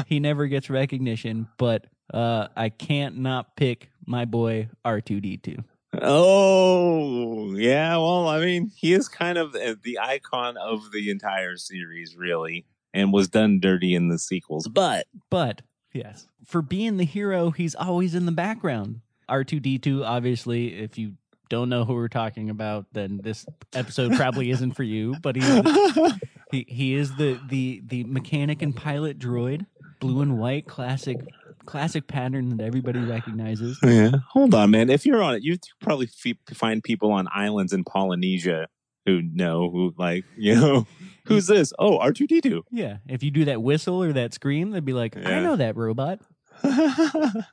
D: he never gets recognition. But uh, I can't not pick my boy R2D2.
C: Oh, yeah. Well, I mean, he is kind of uh, the icon of the entire series, really, and was done dirty in the sequels. But
D: But yes, for being the hero, he's always in the background. R2D2, obviously, if you don't know who we're talking about, then this episode probably [laughs] isn't for you. But he's the, he he is the the the mechanic and pilot droid, blue and white, classic classic pattern that everybody recognizes.
C: yeah, hold on, man. If you're on it, you probably fe- find people on islands in Polynesia who know who, like, you know, who's this? Oh, R two D two.
D: Yeah, if you do that whistle or that scream, they'd be like, "I know that robot." [laughs]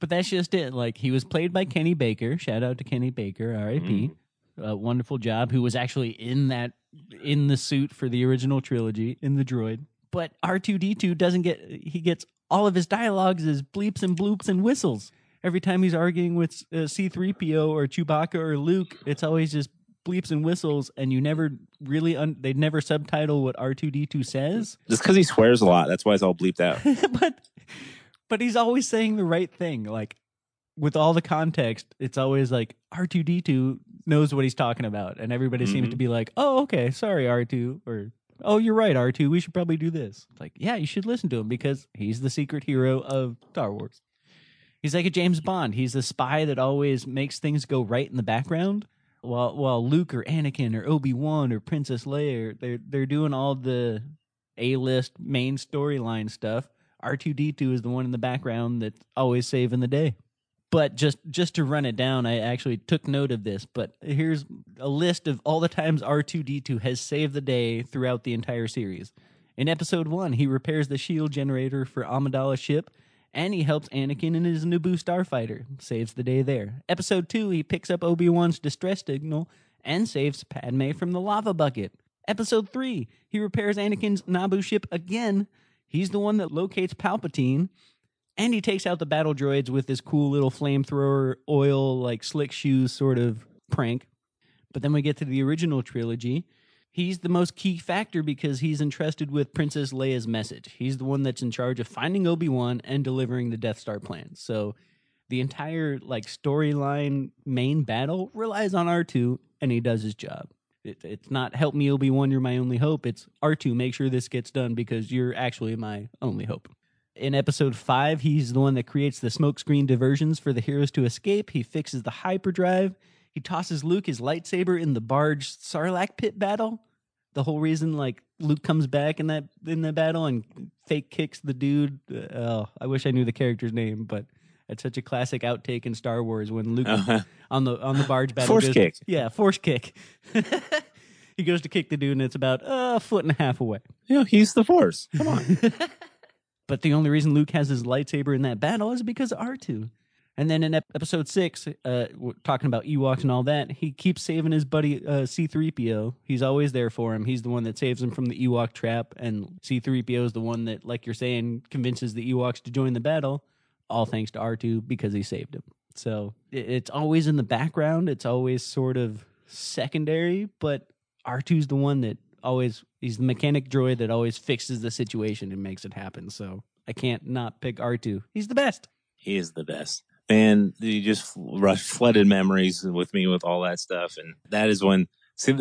D: But that's just it. Like he was played by Kenny Baker. Shout out to Kenny Baker, R.I.P. A wonderful job. Who was actually in that in the suit for the original trilogy in the droid. But R two D two doesn't get. He gets all of his dialogues as bleeps and bloops and whistles. Every time he's arguing with uh, C three PO or Chewbacca or Luke, it's always just bleeps and whistles, and you never really un- they never subtitle what R two D two says.
C: Just because he swears a lot, that's why it's all bleeped out. [laughs]
D: but but he's always saying the right thing. Like with all the context, it's always like R two D two knows what he's talking about, and everybody seems
C: Mhm.
D: to be like, "Oh, okay, sorry, R two, or oh, you're right, R two. We should probably do this." It's like, yeah, you should listen to him because he's the secret hero of Star Wars. He's like a James Bond. He's the spy that always makes things go right in the background. While while Luke or Anakin or Obi Wan or Princess Leia, they're they're doing all the A list main storyline stuff. R two D two is the one in the background that's always saving the day. But just just to run it down, I actually took note of this. But here's a list of all the times R two D two has saved the day throughout the entire series. In episode one, he repairs the shield generator for Amidala's ship, and he helps Anakin in his Naboo starfighter, saves the day there. Episode two, he picks up Obi Wan's distress signal and saves Padme from the lava bucket. Episode three, he repairs Anakin's Naboo ship again. He's the one that locates Palpatine, and he takes out the battle droids with this cool little flamethrower oil like slick shoes sort of prank. But then we get to the original trilogy. He's the most key factor because he's entrusted with Princess Leia's message. He's the one that's in charge of finding Obi-Wan and delivering the Death Star plan. So the entire like storyline main battle relies on R2 and he does his job. It, it's not help me Obi-Wan, you're my only hope. It's R2 make sure this gets done because you're actually my only hope in episode five, he's the one that creates the smokescreen diversions for the heroes to escape. He fixes the hyperdrive. He tosses Luke his lightsaber in the barge Sarlacc pit battle. The whole reason, like Luke comes back in that in the battle and fake kicks the dude. Uh, oh, I wish I knew the character's name, but it's such a classic outtake in Star Wars when Luke
C: Uh-huh.
D: on the on the barge battle.
C: Force
D: goes-
C: kick.
D: Yeah, force kick. [laughs] he goes to kick the dude, and it's about a foot and a half away.
C: Know, he's the force. Come on. [laughs]
D: But the only reason Luke has his lightsaber in that battle is because of R2. And then in episode six, uh, we're talking about Ewoks and all that, he keeps saving his buddy uh, C3PO. He's always there for him. He's the one that saves him from the Ewok trap. And C3PO is the one that, like you're saying, convinces the Ewoks to join the battle, all thanks to R2 because he saved him. So it's always in the background. It's always sort of secondary, but R2's the one that always he's the mechanic droid that always fixes the situation and makes it happen. So I can't not pick R2. He's the best.
C: He is the best. Man, you just flooded memories with me with all that stuff. And that is when, see,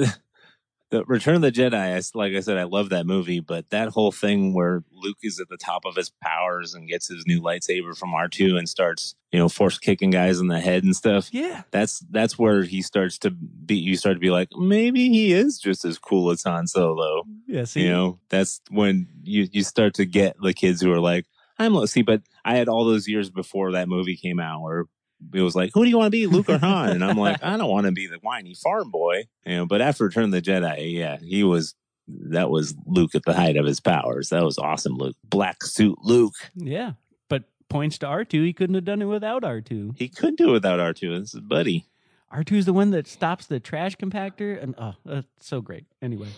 C: the Return of the Jedi, I like I said, I love that movie, but that whole thing where Luke is at the top of his powers and gets his new lightsaber from R2 and starts, you know, force kicking guys in the head and stuff.
D: Yeah.
C: That's that's where he starts to be. You start to be like, maybe he is just as cool as Han Solo.
D: Yeah. See,
C: You know, that's when you you start to get the kids who are like, I'm. See, but I had all those years before that movie came out where it was like, who do you want to be, Luke or Han? And I'm like, [laughs] I don't want to be the whiny farm boy. You know, but after Return of the Jedi, yeah, he was. That was Luke at the height of his powers. That was awesome, Luke. Black suit Luke.
D: yeah. But points to R2. He couldn't have done it without R2.
C: He couldn't do it without R2. This is buddy.
D: R2 is the one that stops the trash compactor. And oh, that's so great. Anyway.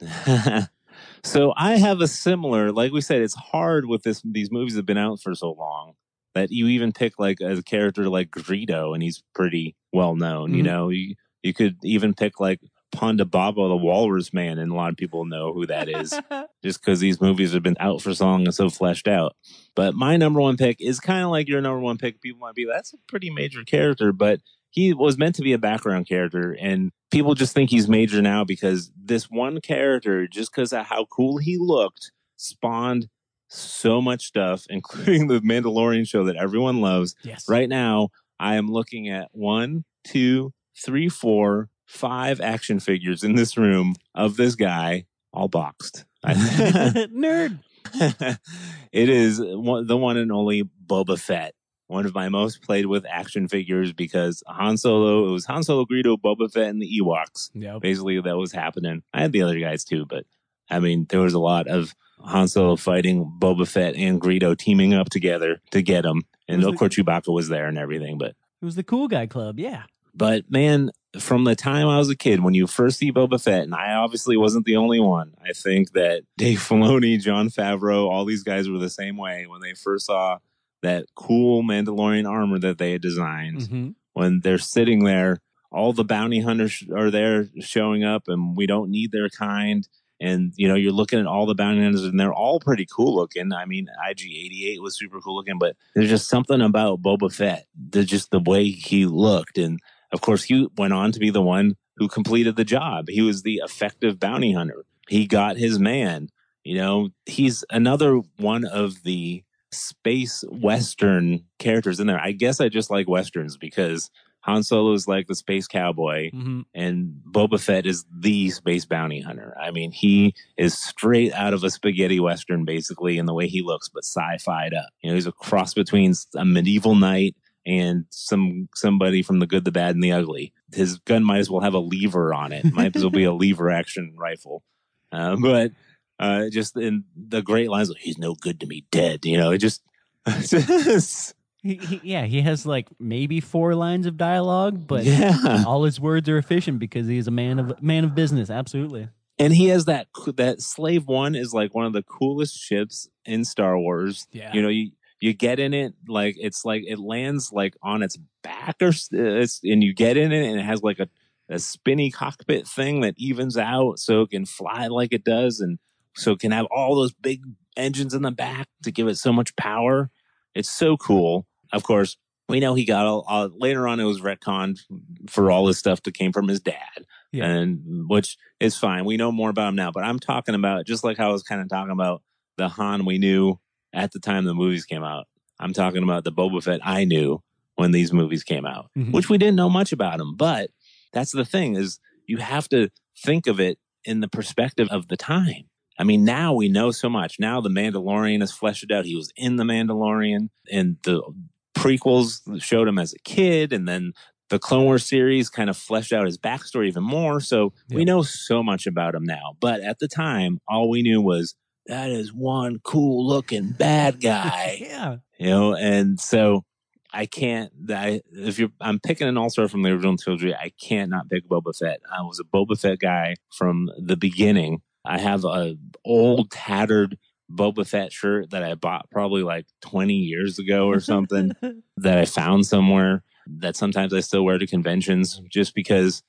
D: [laughs]
C: so I have a similar, like we said, it's hard with this. These movies have been out for so long that you even pick like a character like Greedo, and he's pretty well known. You
D: Mhm.
C: know, you you could even pick like Ponda Baba, the Walrus Man, and a lot of people know who that is [laughs] just because these movies have been out for so long and so fleshed out. But my number one pick is kind of like your number one pick. People might be, that's a pretty major character, but he was meant to be a background character. And people just think he's major now because this one character, just because of how cool he looked, spawned so much stuff, [laughs] including the Mandalorian show that everyone loves.
D: yes.
C: Right now, I am looking at one, two, three, four, five action figures in this room of this guy, all boxed. [laughs] [laughs]
D: Nerd.
C: it is one, the one and only Boba Fett. One of my most played with action figures because Han Solo, it was Han Solo, Greedo, Boba Fett, and the Ewoks.
D: Yep.
C: Basically, that was happening. I had the other guys too, but I mean, there was a lot of Han Solo fighting Boba Fett and Greedo teaming up together to get him. And of
D: the-
C: course, Chewbacca was there and everything. But,
D: It was the cool guy club. Yeah.
C: but man, from the time I was a kid, when you first see Boba Fett, and I obviously wasn't the only one, I think that [laughs] Dave Filoni, Jon Favreau, all these guys were the same way when they first saw that cool Mandalorian armor that they had designed.
D: hmm
C: when they're sitting there, all the bounty hunters are there showing up, and we don't need their kind. And you know, you're looking at all the bounty hunters, and they're all pretty cool looking. I mean, IG88 was super cool looking, but there's just something about Boba Fett, the, just the way he looked, and of course, he went on to be the one who completed the job. He was the effective bounty hunter. He got his man. You know, he's another one of the space western characters in there. I guess I just like westerns because Han Solo is like the space cowboy
D: hmm
C: and Boba Fett is the space bounty hunter. I mean, he is straight out of a spaghetti western basically in the way he looks, but sci-fied up. You know, he's a cross between a medieval knight and some somebody from the good, the bad, and the ugly. His gun might as well have a lever on it. Might as well be a [laughs] lever action rifle. Uh, but uh, just in the great lines, he's no good to me dead. You know, it just. [laughs]
D: He, he, yeah, he has like maybe four lines of dialogue, but
C: yeah,
D: all his words are efficient because he's a man of man of business. Absolutely.
C: and he has that that slave one is like one of the coolest ships in Star Wars.
D: Yeah.
C: You know, you you get in it like it's like it lands like on its back or uh, it's and you get in it and it has like a a spinny cockpit thing that evens out so it can fly like it does and so it can have all those big engines in the back to give it so much power. It's so cool. Of course, we know he got all, all later on. It was retconned for all his stuff that came from his dad,
D: Yeah.
C: and which is fine. We know more about him now. But I'm talking about just like I was kind of talking about the Han we knew at the time the movies came out. I'm talking about the Boba Fett I knew when these movies came out,
D: Mhm.
C: which we didn't know much about him. But that's the thing is you have to think of it in the perspective of the time. I mean, now we know so much. Now the Mandalorian is fleshed out. He was in the Mandalorian, and the prequels showed him as a kid, and then the Clone Wars series kind of fleshed out his backstory even more. So we know so much about him now. But at the time, all we knew was that is one cool looking bad [laughs] guy
D: yeah.
C: you know and so i can't I, if you're i'm picking an all-star from the original trilogy i can't not pick boba fett i was a boba fett guy from the beginning i have a old tattered boba fett shirt that i bought probably like 20 years ago or something [laughs] that i found somewhere that sometimes i still wear to conventions just because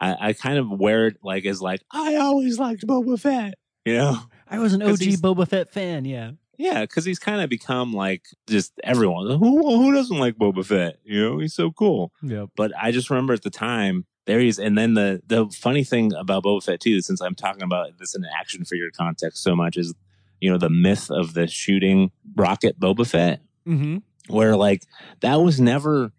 C: I, I kind of wear it like as like i always liked boba fett you know
D: I was an OG Boba Fett fan. Yeah.
C: yeah, because he's kind of become like just everyone. Who who doesn't like Boba Fett? You know, he's so cool.
D: Yeah.
C: But I just remember at the time there he's, and then the the funny thing about Boba Fett too, since I'm talking about this in an action figure context so much, is you know the myth of the shooting rocket Boba Fett,
D: hmm
C: where like that was never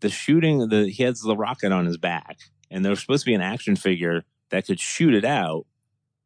C: the shooting. The he has the rocket on his back, and there was supposed to be an action figure that could shoot it out,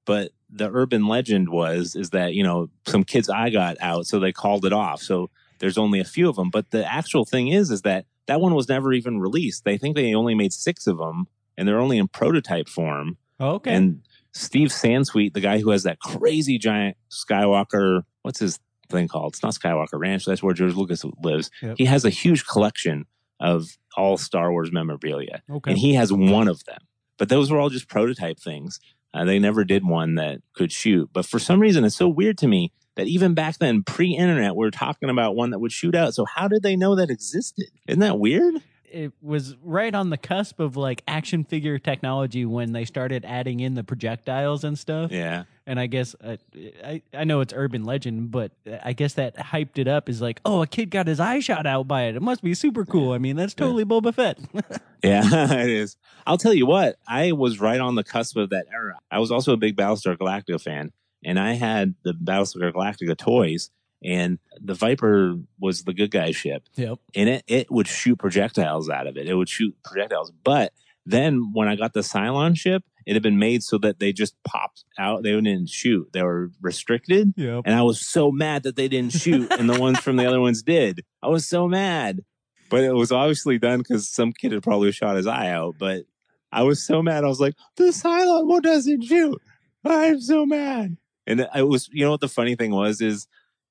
C: but the urban legend was is that you know some kids eye got out so they called it off so there's only a few of them but the actual thing is is that that one was never even released they think they only made six of them and they're only in prototype form
D: Okay.
C: and steve sansweet the guy who has that crazy giant skywalker what's his thing called it's not skywalker ranch that's where george lucas lives
D: Yep.
C: he has a huge collection of all star wars memorabilia
D: okay.
C: and he has one of them. But those were all just prototype things. Uh, they never did one that could shoot. But for some reason, it's so weird to me that even back then, pre-internet, we are talking about one that would shoot out. So how did they know that existed? Isn't that weird?
D: It was right on the cusp of like action figure technology when they started adding in the projectiles and stuff.
C: Yeah.
D: And I guess uh, I I know it's urban legend, but I guess that hyped it up is like, oh, a kid got his eye shot out by it. It must be super cool. I mean, that's totally Boba Fett. [laughs]
C: Yeah, [laughs] it is. I'll tell you what, I was right on the cusp of that era. I was also a big Battlestar Galactica fan, and I had the Battlestar Galactica toys, and the Viper was the good guy ship.
D: yep.
C: and it, it would shoot projectiles out of it. It would shoot projectiles. But then when I got the Cylon ship, it had been made so that they just popped out. They didn't shoot. They were restricted.
D: Yep.
C: And I was so mad that they didn't shoot and the ones from the other ones did. I was so mad. But it was obviously done because some kid had probably shot his eye out. But I was so mad. I was like, the Cylon one doesn't shoot. I'm so mad. And I was, you know what the funny thing was is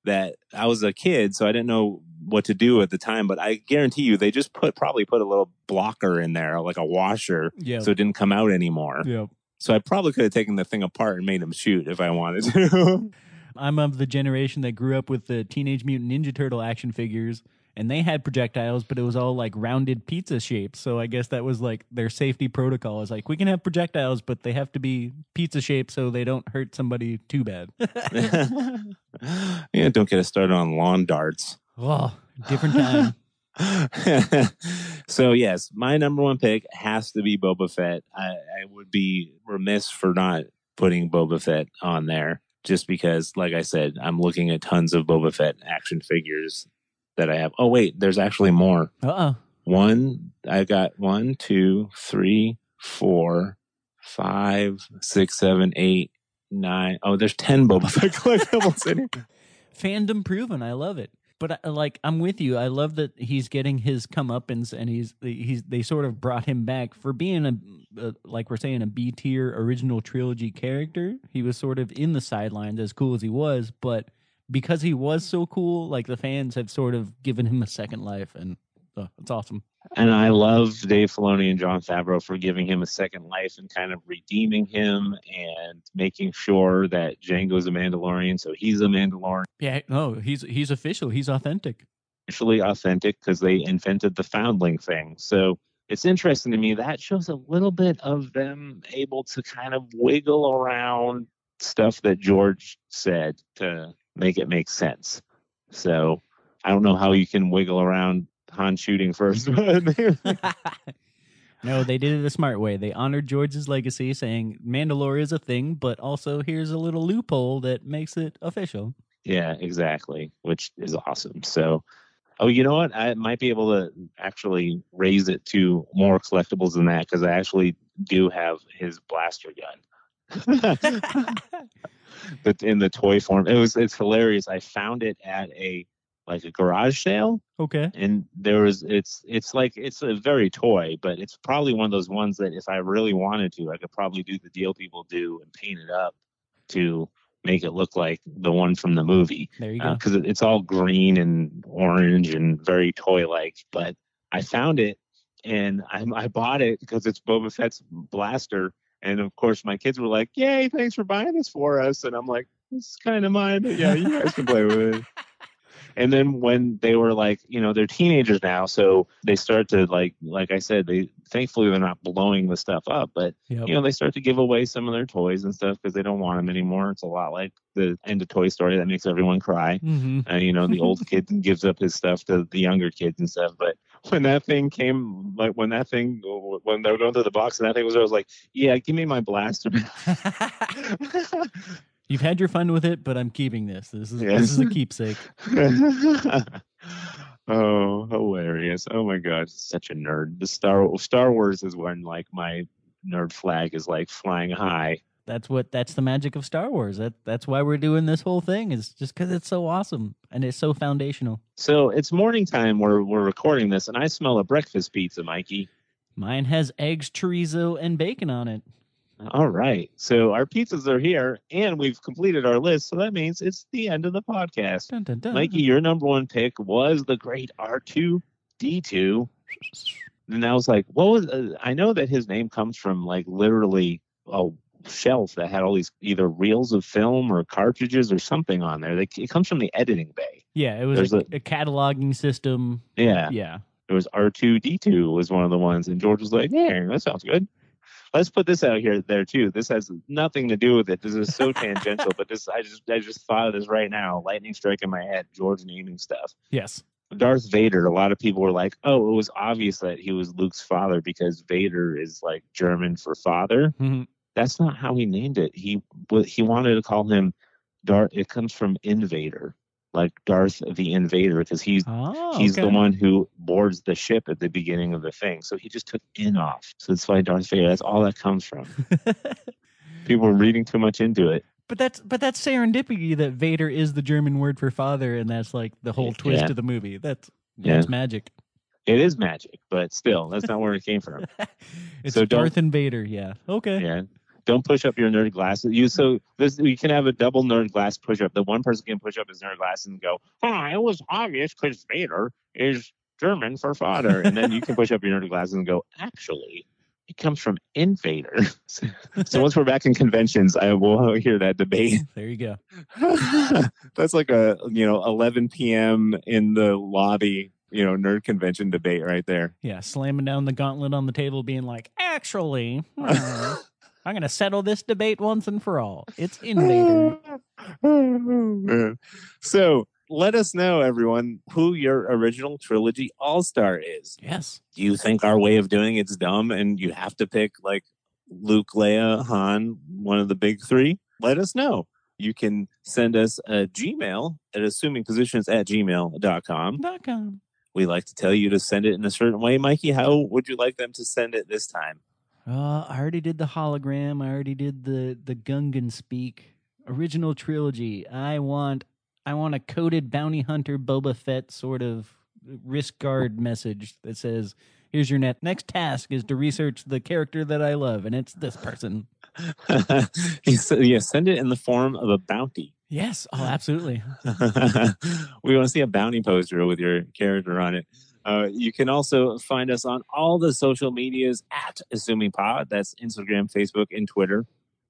C: that I was a kid, so I didn't know what to do at the time. But I guarantee you, they just put probably put a little blocker in there, like a washer,
D: Yeah.
C: so it didn't come out anymore. So I probably could have taken the thing apart and made him shoot if I wanted to. [laughs]
D: I'm of the generation that grew up with the Teenage Mutant Ninja Turtle action figures, and they had projectiles, but it was all like rounded pizza shapes. So I guess that was like their safety protocol. Is like we can have projectiles, but they have to be pizza shaped so they don't hurt somebody too bad. [laughs] [laughs]
C: yeah, don't get us started on lawn darts.
D: oh, different time. [laughs]
C: so yes, my number one pick has to be Boba Fett. I, I would be remiss for not putting Boba Fett on there, just because, like I said, I'm looking at tons of Boba Fett action figures that I have. Oh wait, there's actually more.
D: Uh oh.
C: One, I got one, two, three, four, five, six, seven, eight, nine. Oh, there's ten Boba Fett [laughs] collectibles in here.
D: fandom proven. I love it. But I, like I'm with you. I love that he's getting his come comeuppance, and he's he's they sort of brought him back for being a, a like we're saying a B tier original trilogy character. He was sort of in the sidelines, as cool as he was, but because he was so cool, like the fans have sort of given him a second life, and oh, it's awesome.
C: And I love Dave Filoni and Jon Favreau for giving him a second life and kind of redeeming him and making sure that Jango's a Mandalorian, so he's a Mandalorian.
D: Yeah, no, he's he's official. He's authentic.
C: Actually authentic because they invented the foundling thing. So it's interesting to me that shows a little bit of them able to kind of wiggle around stuff that George said to make it make sense. So I don't know how you can wiggle around Han shooting first, [laughs] [laughs]
D: no, they did it a smart way. They honored George's legacy, saying Mandalore is a thing, but also here's a little loophole that makes it official.
C: Yeah, exactly, which is awesome. So, oh, you know what? I might be able to actually raise it to more collectibles than that because I actually do have his blaster gun. [laughs] [laughs] but in the toy form, it was it's hilarious. I found it at a like a garage sale
D: okay.
C: and there was it's it's like it's a very toy but it's probably one of those ones that if i really wanted to i could probably do the deal people do and paint it up to make it look like the one from the movie
D: There you uh, go.
C: because it it's all green and orange and very toy like but i found it and I, I bought it because it's boba fett's blaster and of course my kids were like yay thanks for buying this for us. And i'm like this is kind of mine but yeah you guys can play with it. [laughs] And then when they were like you know they're teenagers now so they start to like like i said they thankfully they're not blowing the stuff up but
D: Yep.
C: you know they start to give away some of their toys and stuff because they don't want them anymore. It's a lot like the end of toy story that makes everyone cry.
D: Hmm
C: uh, you know the old [laughs] kid gives up his stuff to the younger kids and stuff but when that thing came like when that thing when they were going through the box and that thing was i was like yeah give me my blaster [laughs]
D: You've had your fun with it, but I'm keeping this. This is this is a keepsake. [laughs]
C: oh, hilarious! Oh my god, such a nerd. The Star Star Wars is when like my nerd flag is like flying high.
D: That's what that's the magic of Star Wars. That that's why we're doing this whole thing. Is just because it's so awesome and it's so foundational.
C: So it's morning time where we're recording this, and I smell a breakfast pizza, Mikey.
D: Mine has eggs, chorizo, and bacon on it.
C: All right, so our pizzas are here, and we've completed our list. So that means it's the end of the podcast.
D: Dun, dun, dun.
C: Mikey, your number one pick was the great R two D two. And I was like, what was? Uh, I know that his name comes from like literally a shelf that had all these either reels of film or cartridges or something on there. They, it comes from the editing bay.
D: Yeah, it was
C: There's
D: a, a cataloging system.
C: Yeah,
D: Yeah.
C: it was R two D two was one of the ones, and George was like, yeah, that sounds good. Let's put this out here there too. This has nothing to do with it. This is so [laughs] tangential, but this I just I just thought of this right now. Lightning strike in my head. George naming stuff.
D: Yes.
C: Darth Vader, a lot of people were like, oh, it was obvious that he was Luke's father because Vader is like German for father.
D: Mhm.
C: That's not how he named it. He he wanted to call him Darth. It comes from Invader, like Darth the Invader, because he's
D: Oh,
C: he's the one who boards the ship at the beginning of the thing. So he just took in off. So that's why Darth Vader. That's all that comes from. [laughs] People were reading too much into it.
D: but that's but that's serendipity that Vader is the German word for father, and that's like the whole twist
C: Yeah.
D: of the movie. That's
C: Yeah.
D: that's magic.
C: It is magic, but still, that's not where it came from. [laughs]
D: it's
C: So
D: Darth and Vader. Yeah. Okay.
C: Yeah. Don't push up your nerd glasses. You so this you can have a double nerd glass push up. The one person can push up his nerd glasses and go, "Oh, it was obvious because Vader is German for father," and then you can push up your nerd glasses and go, "Actually, it comes from Invader." [laughs] so once we're back in conventions, I will hear that debate. [laughs]
D: There you go. [laughs]
C: That's like a you know 11 p.m. in the lobby, you know, nerd convention debate right there.
D: Yeah, slamming down the gauntlet on the table, being like, actually, hmm, I'm going to settle this debate once and for all. It's [laughs] Invader. [laughs]
C: so let us know, everyone, who your original trilogy all star is.
D: Yes.
C: Do you think our way of doing it's dumb and you have to pick like Luke, Leia, Han, one of the big three? Let us know. You can send us a Gmail at assumingpositions at gmail.com.
D: Dot com.
C: We like to tell you to send it in a certain way. Mikey, how would you like them to send it this time?
D: Uh, I already did the hologram. I already did the the Gungan speak original trilogy. I want I want a coded bounty hunter Boba Fett sort of risk guard message that says, "Here's your net next task is to research the character that I love, and it's this person." [laughs]
C: Yeah, send it in the form of a bounty.
D: Yes. Oh, absolutely. [laughs]
C: we want to see a bounty poster with your character on it. Uh, you can also find us on all the social medias at Assuming Pod. That's Instagram, Facebook, and Twitter.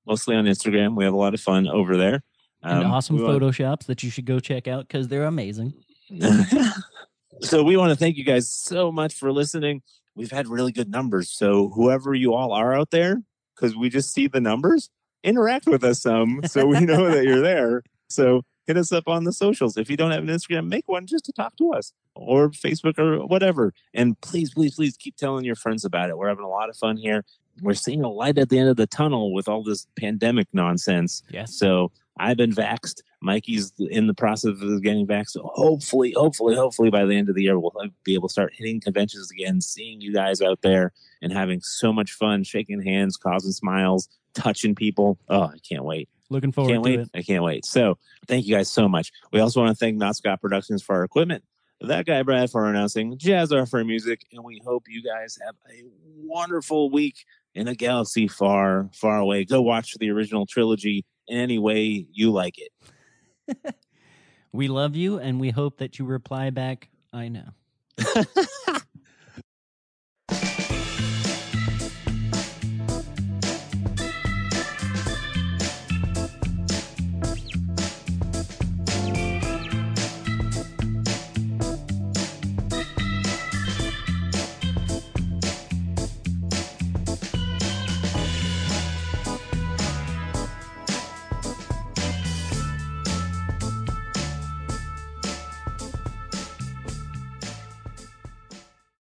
C: Mostly on Instagram. We have a lot of fun over there.
D: And
C: Um,
D: awesome
C: we want-
D: photoshops that you should go check out because they're amazing. [laughs]
C: so we want to thank you guys so much for listening. We've had really good numbers. So whoever you all are out there, because we just see the numbers, interact with us some so we know that you're there. So hit us up on the socials. If you don't have an Instagram, make one just to talk to us or Facebook or whatever. And please, please, please keep telling your friends about it. We're having a lot of fun here. We're seeing a light at the end of the tunnel with all this pandemic nonsense.
D: Yes.
C: So I've been vaxxed. Mikey's in the process of getting vaxxed. So hopefully, hopefully, hopefully by the end of the year, we'll be able to start hitting conventions again, seeing you guys out there and having so much fun, shaking hands, causing smiles, touching people. Oh, I can't wait.
D: Looking forward
C: Can't
D: to
C: wait.
D: it.
C: I can't wait. So thank you guys so much. We also want to thank Not Scott Productions for our equipment. That guy Brad for announcing, Jazzar for music, and we hope you guys have a wonderful week in a galaxy far, far away. Go watch the original trilogy in any way you like it. [laughs]
D: We love you and we hope that you reply back, I know. [laughs]